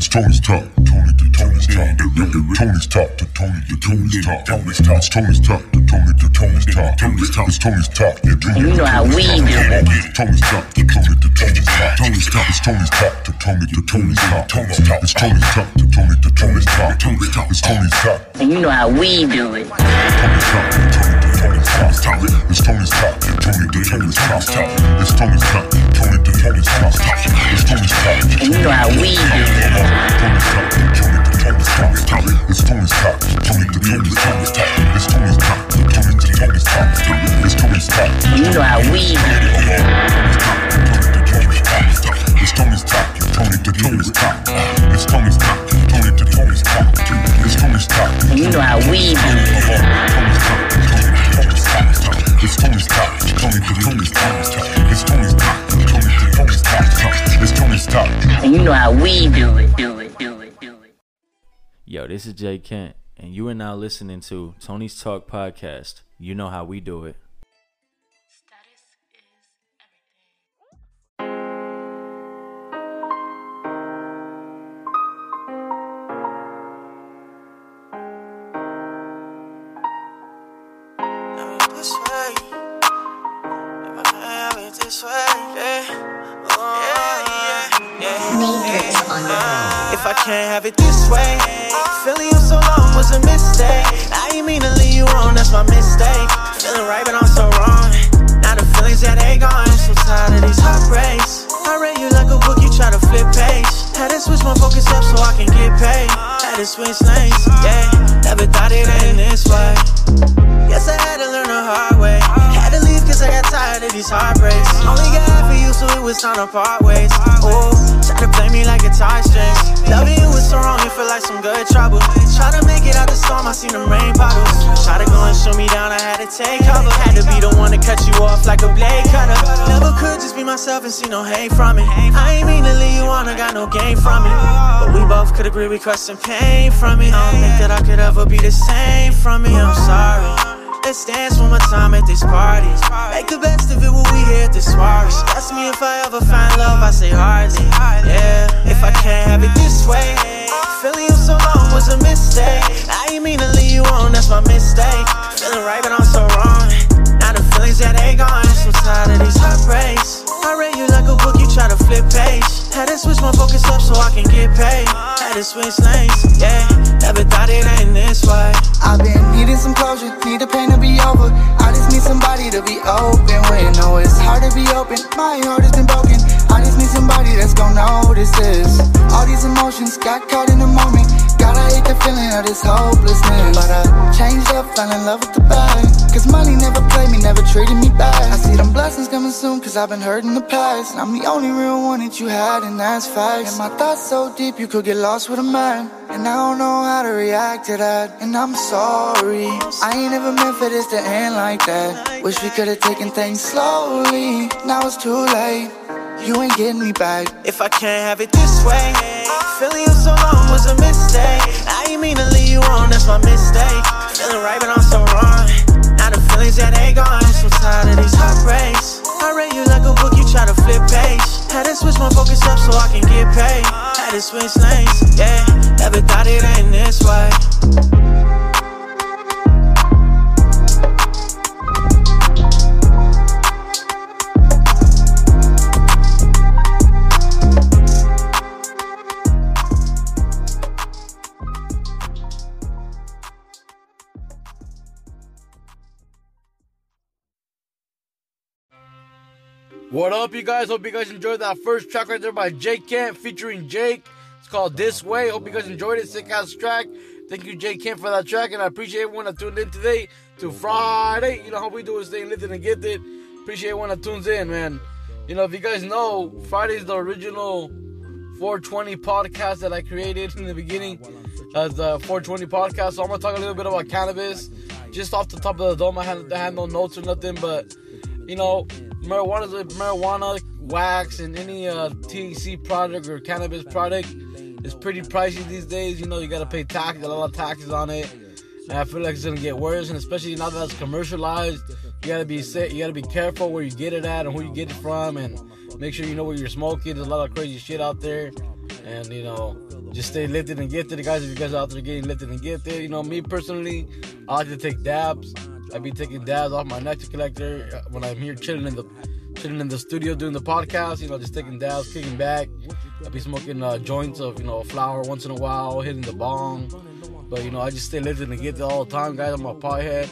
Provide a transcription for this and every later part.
It's Tony's Talk. Tony to Tony's Talk. Tony's Talk to Tony to Tony's Talk. Tony's Talk. It's Tony's Talk to Tony to Tony's Talk. Tony's Talk. It's Tony's Talk. You know how we do it. Tony's Talk to Tony to Tony's Talk. Tony's Talk. It's Tony's Talk to Tony to Tony's Talk. Tony's Talk. It's Tony's Talk to Tony to Tony's Talk. Tony's Talk. It's Tony's Talk. And you know how we do it. Tony's Talk to Tony to Tony's Talk. It's Tony's Talk to Tony to Tony's Talk. It's Tony's Talk to Tony to Tony's Talk. It's Tony's Talk. And you know how we do. Tony's Talk to Tony to Tony's Talk. It's Tony's Talk to Tony to Tony's Talk. It's Tony's Talk to Tony this is J Kent, and you are now listening to Tony's Talk Podcast. You know how we do it. Status is everything. Have it this way. If I can have it this way, yeah. Oh, yeah, yeah, yeah. If I can't have it this way, feeling you so long was a mistake. I ain't mean to leave you on, that's my mistake. Feeling right, but I'm so wrong. Now the feelings that ain't gone, so tired of these heartbreaks. I read you like a book, you try to flip page. Had to switch my focus up so I can get paid. Had to switch lanes, yeah. Never thought it end this way. Guess I had to learn the hard way. Had to leave cause I got tired of these heartbreaks. Only got of you, so it was time to part ways. Oh, try to play me like a tie strings. Loving you so wrong, it feel like some good trouble. Try to make it out the storm, I seen them rain bottles. Try to go and shoot me down, I had to take cover. Had to be the one to cut you off like a blade cutter. Never could just be myself and see no hate from it. I ain't mean to leave you on, I got no gain from it. But we both could agree we crushed some pain from it. I don't think that I could ever be the same from it. I'm sorry. Let's dance one more time at this party. Make the best of it when we here at the soiree. Ask me if I ever find love, I say hardly. Yeah, if I can't have it this way. Feeling you so long was a mistake. I ain't mean to leave you on, that's my mistake. Feeling right, but I'm so wrong. Now the feelings that ain't gone, so tired of these heartbreaks. I read you like a book, you try to flip page. Had to switch my focus up so I can get paid. Had to switch lanes, yeah. Never thought it ain't this way. I've been needing some closure, need the pain to be over. I just need somebody to be open when with. know it's hard to be open. My heart has been broken. I just need somebody that's gonna notice this. All these emotions got caught in the moment. Gotta hate the feeling of this hopelessness. But I changed up, fell in love with the bag. Cause money never played me, never treated me bad. I see them blessings coming soon, cause I've been hurt in the past. And I'm the only real one that you had, and that's facts. And my thoughts so deep, you could get lost with a man. And I don't know how to react to that. And I'm sorry. I ain't ever meant for this to end like that. Wish we could've taken things slowly. Now it's too late. You ain't getting me back. If I can't have it this way, feeling you so long was a mistake. I ain't mean to leave you on, that's my mistake. Feeling right, but I'm so wrong. Now the feelings that ain't gone, so tired of these heartbreaks. I read you like a book, you try to flip page. Had to switch my focus up so I can get paid. Had to switch lanes, up, you guys? Hope you guys enjoyed that first track right there by J Kent featuring Jake. It's called This Way. Hope you guys enjoyed it. Sick ass track. Thank you, J Kent, for that track, and I appreciate everyone that tuned in today to Fryday. You know how we do is staying lifted and get it. Appreciate everyone that tunes in, man. You know, if you guys know, Fryday's the original 420 podcast that I created in the beginning as the 420 podcast. So I'm gonna talk a little bit about cannabis, just off the top of the dome. I had, I had no notes or nothing, but you know, marijuana, marijuana, wax, and any uh, THC product or cannabis product is pretty pricey these days. You know, you gotta pay tax, a lot of taxes on it. And I feel like it's gonna get worse, and especially now that it's commercialized, you gotta be sa- you gotta be careful where you get it at and who you get it from, and make sure you know what you're smoking. There's a lot of crazy shit out there. And you know, just stay lifted and gifted, guys. If you guys are out there getting lifted and gifted, you know, me personally, I like to take dabs. I be taking dabs off my nectar collector when I'm here chilling in the chilling in the studio doing the podcast. You know, just taking dabs, kicking back. I be smoking uh, joints of you know flower once in a while, hitting the bong. But you know, I just stay lifted and gifted all the time, guys. I'm a pothead,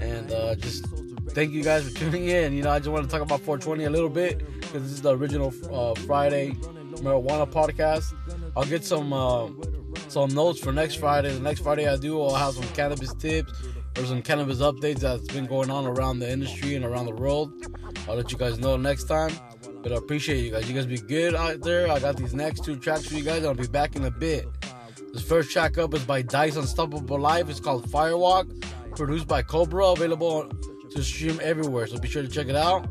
and uh, just thank you guys for tuning in. You know, I just want to talk about 420 a little bit because this is the original uh, Friday marijuana podcast. I'll get some uh, some notes for next Friday. The next Friday I do, I'll have some cannabis tips or some cannabis updates that's been going on around the industry and around the world. I'll let you guys know next time. But I appreciate you guys. You guys be good out there. I got these next two tracks for you guys. I'll be back in a bit. This first track up is by Dice Unstoppable Life. It's called Firewalk, produced by Kobra, available to stream everywhere. So be sure to check it out.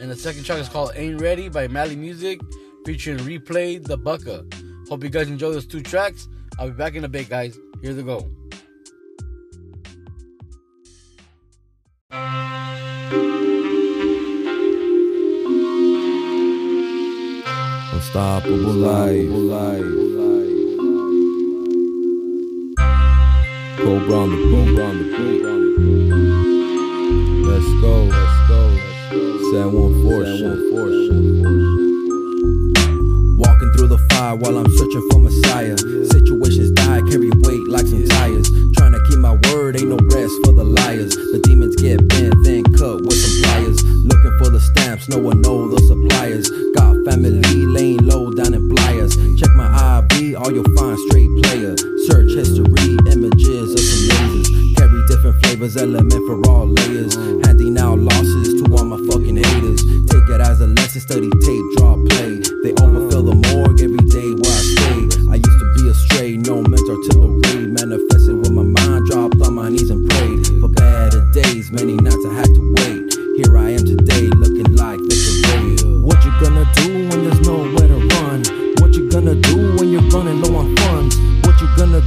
And the second track is called Ain't Ready by Mally Muzik, featuring ReePlay Tha Bucka. Hope you guys enjoy those two tracks. I'll be back in a bit, guys. Here they go. Unstoppable life. Kobra on the beat. on the beat. Let's go. Let's go. Set one four. Walking through the fire while I'm searching for Messiah. Situations die, carry weight like some tires. My word, ain't no rest for the liars. The demons get bent, then cut with some pliers. Looking for the stamps, no one know the suppliers. Got family laying low down in Pliers. Check my IB, all you'll find straight player. Search history, images of some lasers. Carry different flavors, element for all layers. Handing out losses to all my fucking haters. Take it as a lesson, study tape, draw play. They overfill the morgue every day where I stay. I used to be astray, no mentor mental artillery. Manifested with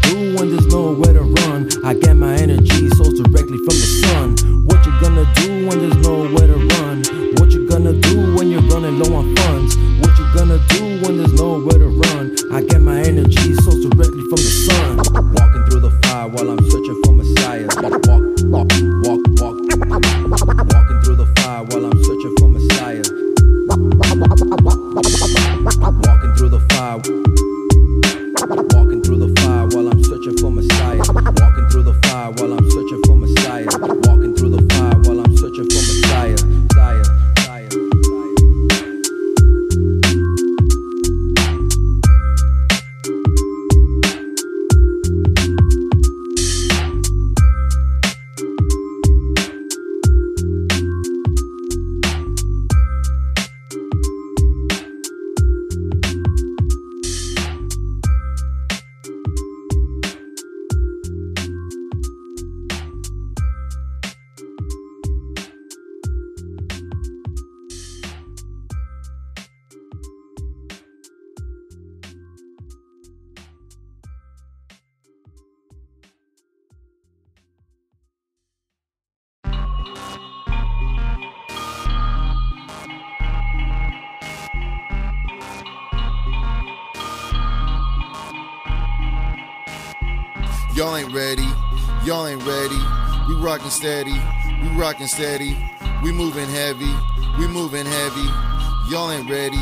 do when there's nowhere to run? I get my Y'all ain't ready. Y'all ain't ready. We rockin' steady. We rockin' steady. We moving heavy. We moving heavy. Y'all ain't ready.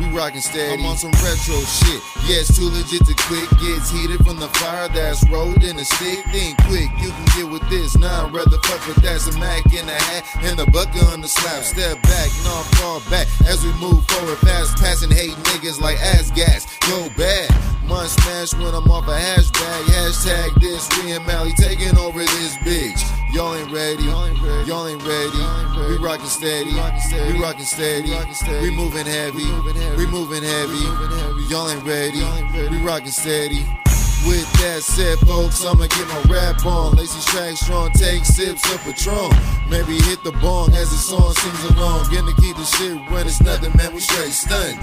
We rockin' steady. I'm on some retro shit. Yeah, it's too legit to quit. Gets heated from the fire that's rolled in the stick. Then quick, you can get with this. Nah, I'd rather fuck with that. Some Mac in a hat and a bucket on the slab. Step back, no fall back as we move forward fast. Passing hate niggas like ass gas. Go bad. Munch smash when I'm off a hash bag. Hashtag this, we and Mally taking over this bitch. Y'all ain't ready. Y'all ain't ready. We rockin' steady. We rockin' steady. We moving heavy. We moving heavy. Y'all ain't ready. We rockin' steady. With that said, folks, I'ma get my rap on. Lazy track strong, take sips of Patron. Maybe hit the bong as the song sings along. To keep the shit when it's nothing, man. We straight stunned.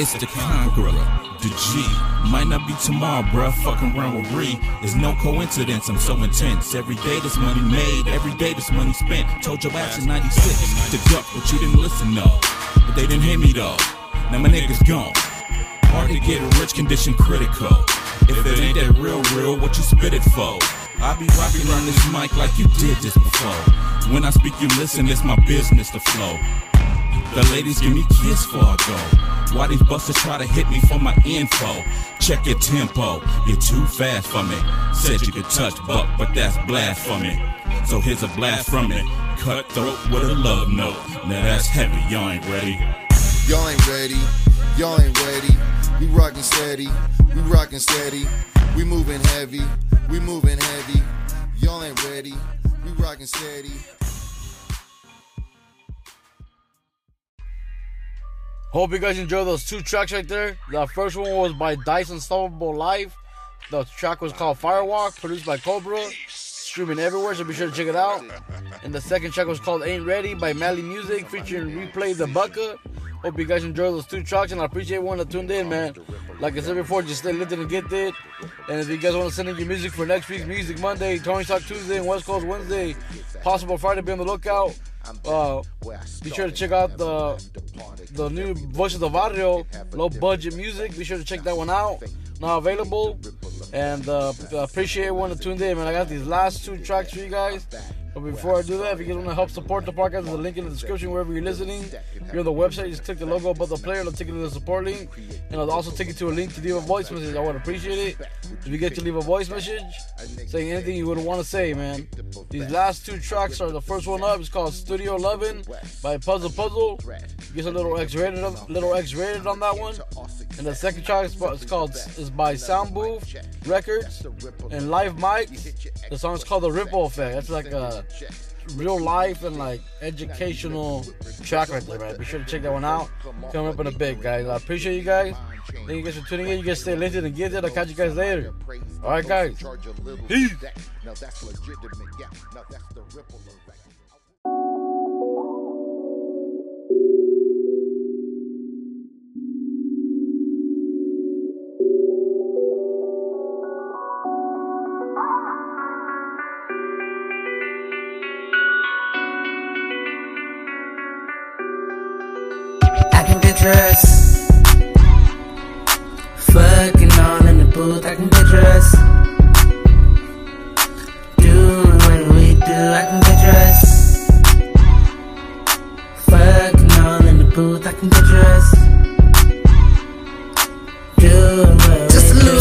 It's the conqueror, the G. Might not be tomorrow, bruh. Fucking around with Ree. It's no coincidence, I'm so intense. Every day this money made, every day this money spent. Told your ass in 96 to duck, but you didn't listen, though. But they didn't hit me, though. Now my niggas gone. Hard to get rich, condition critical. If it ain't that real, real, what you spit it for? I be rocking on this mic like you did this before. When I speak, you listen, it's my business to flow. The ladies give me kiss for I go. Why these busters try to hit me for my info? Check your tempo, you're too fast for me. Said you could touch buck, but that's blasphemy. So here's a blast from it. Cutthroat with a love note. Now that's heavy, y'all ain't ready. Y'all ain't ready. Y'all ain't ready. We rockin' steady. We rockin' steady. We moving heavy. We moving heavy. Y'all ain't ready. We rockin' steady. Hope you guys enjoy those two tracks right there. The first one was by Dice Unstoppable Life. The track was called Firewalk, produced by Kobra. Streaming everywhere, so be sure to check it out. And the second track was called Ain't Ready by Mally Muzik, featuring ReePlay Tha Bucka. Hope you guys enjoy those two tracks, and I appreciate everyone that tuned in, man. Like I said before, just stay lifted and get it. And if you guys want to send in your music for next week's Music Monday, Tony Talk Tuesday, and West Coast Wednesday, possible Friday, be on the lookout. Uh, be sure to check out the the new Voices of the Barrio, low budget music. Be sure to check that one out. Now available. And uh, appreciate everyone that tuned in, man. I got these last two tracks for you guys. But before I do that, if you guys want to help support the podcast, there's a link in the description wherever you're listening. You're on the website, just click the logo above the player, it'll take you to the support link. And it'll also take you to a link to leave a voice message. I would appreciate it. If you get to leave a voice message saying anything you would want to say, man. These last two tracks are the first one up. It's called Studio Lovin' by Puzzle Puzzle. Gets a little X rated, little X rated on that one. And the second track is called is by Sound Booth Records and Live Mic. The song is called The Ripple Effect. That's like a real life and like educational track right there, man. Be sure to check that one out. Coming up in a bit, guys. I appreciate you guys. Thank you guys for tuning in. You guys stay lifted and get it. I'll catch you guys later. All right, guys. Peace.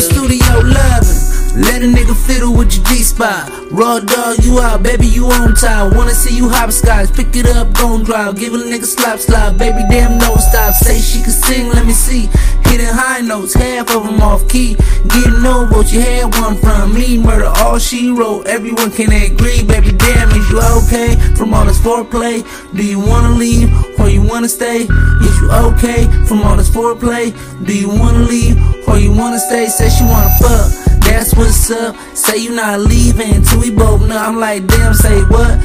Studio loving. Let a nigga fiddle with your G spot. Raw dog, you out, baby, you on top. Wanna see you hopscotch. Pick it up, gon' drive. Give a nigga slap slap. Baby, damn, no stop. Say she can sing, let me see. Hitting high notes, half of them off key. Getting no votes, you had one from me. Murder all she wrote, everyone can agree. Baby, damn, is you okay? From all this foreplay, do you wanna leave or you wanna stay? Is you okay? From all this foreplay, do you wanna leave or you wanna stay? Say she wanna fuck. That's what's up. Say you not leaving till we both know. I'm like, damn, say what?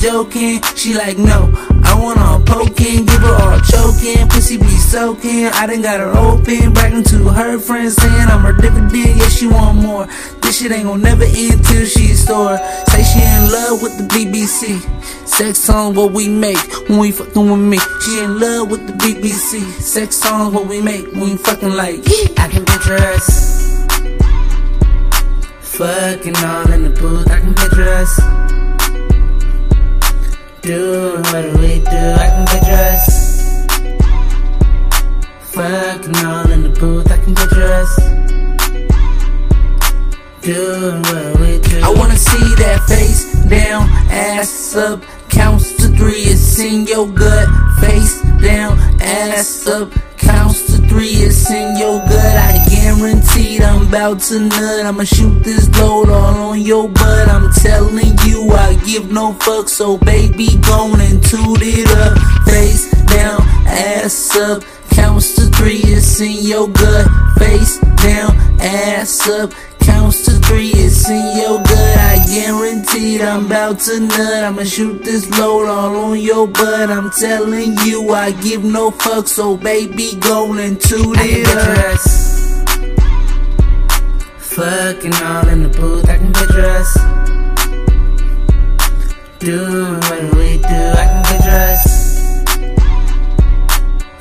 Joking. She like, no. I want her poking, give her all choking. Pussy be soaking. I done got her open, bragging to her friends, saying I'm her dividend. Yeah, she want more. This shit ain't gon' never end till she store. Say she in love with the BBC. Sex songs what we make when we fucking with me. She in love with the BBC. Sex songs what we make when we fucking like. I can picture us fucking all in the booth. I can picture us doing what we do. I can get dressed. fucking all in the booth. I can picture us doing what we do. I wanna see that face down, ass up, counts to three, it's in your gut. Face down, ass up, counts to three, it's in your gut. I guaranteed I'm about to nut. I'ma shoot this load all on your butt. I'm telling you, I give no fuck, so baby, go and toot it up. Face down, ass up. Counts to three, it's in your gut. Face down, ass up. Counts to three, it's in your gut. I guaranteed I'm about to nut. I'ma shoot this load all on your butt. I'm telling you, I give no fuck, so baby, go and toot it up. Fucking all in the booth. I can picture us doing what we do. I can picture us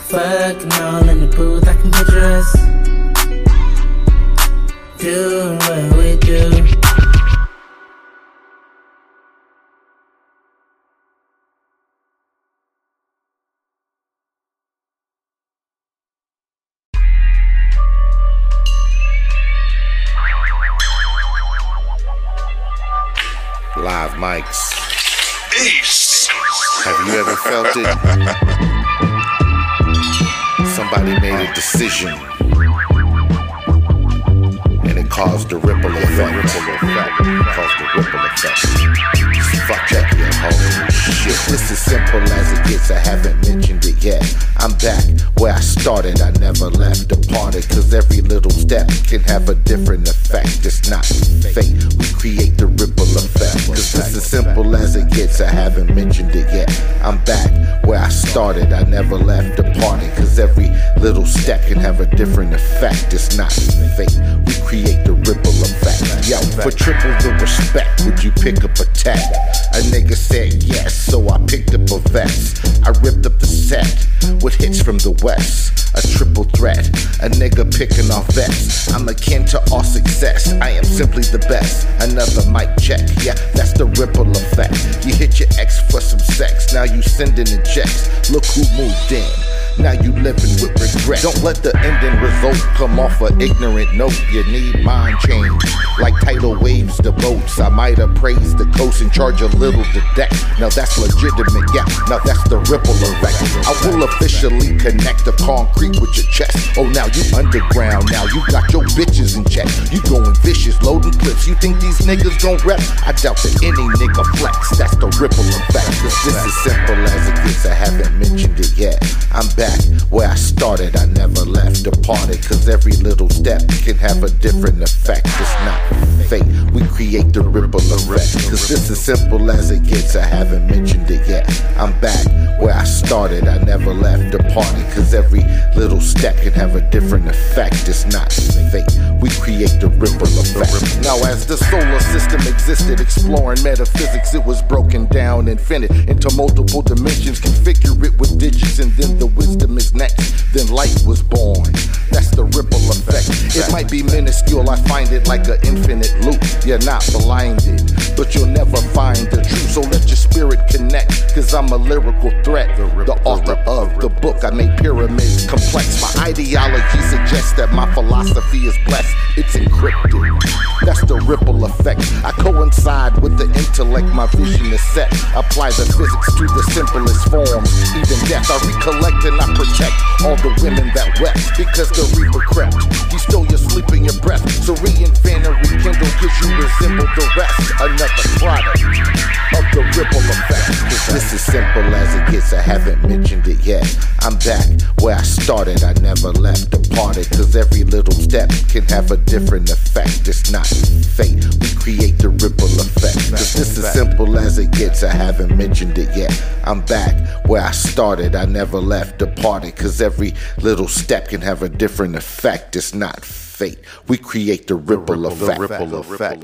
Fucking all in the booth, I can picture us doing what we do. Live mics. Have you ever felt it? Somebody made a decision and it caused a ripple effect. Caused a ripple effect. Fuck check it, holy shit. This is simple as it gets. I haven't mentioned it yet. I'm back where I started. I never left the party. Cause every little step can have a different effect. It's not fate. Simple as it gets. I haven't mentioned it yet. I'm back where I started. I never left the party. Cause every little step can have a different effect. It's not fate. We create the ripple effect. Yo, for triple the respect, would you pick up a tag? A nigga said yes, so I picked up a vest. I ripped up the set with hits from the west. A triple threat, a nigga picking off vets. I'm akin to all success, I am simply the best. Another mic check, yeah, that's the ripple effect. You hit your ex for some sex, now you sending in checks. Look who moved in. Now you living with regret. Don't let the ending result come off an ignorant note. You need mind change. Like tidal waves to boats. I might have praised the coast and charge a little to deck. Now that's legitimate, yeah. Now that's the ripple effect. I will officially connect the concrete with your chest. Oh, now you underground. Now you got your bitches in check. You going vicious, loading clips. You think these niggas gon' rep? I doubt that any nigga flex. That's the ripple effect. Cause this is simple as it gets. I haven't mentioned it yet. I'm back where I started. I never left the party. Cause every little step can have a different effect. It's not fate. We create the ripple effect. Cause this is simple as it gets. I haven't mentioned it yet. I'm back where I started. I never left the party. Cause every little step can have a different effect. It's not fate. We create the ripple effect. Now, as the solar system existed, exploring metaphysics, it was broken down infinite into multiple dimensions. Configure it with digits, and then the wisdom is next. Then light was born. That's the ripple effect. It might be minuscule, I find it like an infinite loop. You're not blinded, but you'll never find the truth. So let your connect, cause I'm a lyrical threat. The author of the book, I make pyramids complex. My ideology suggests that my philosophy is blessed. It's encrypted. That's the ripple effect. I coincide with the intellect, my vision is set. Apply the physics to the simplest forms. Even death, I recollect and I protect all the women that wept because the reaper crept. He stole your sleep and your breath. So reinvent and rekindle cause you resemble the rest. Another product of the ripple effect. Cause this is simple as it gets, I haven't mentioned it yet. I'm back where I started, I never left the party. Cause every little step can have a different effect. It's not fate, we create the ripple effect. Cause this is simple as it gets, I haven't mentioned it yet. I'm back where I started, I never left the party. Cause every little step can have a different effect. It's not fate, we create the ripple effect. ripple effect.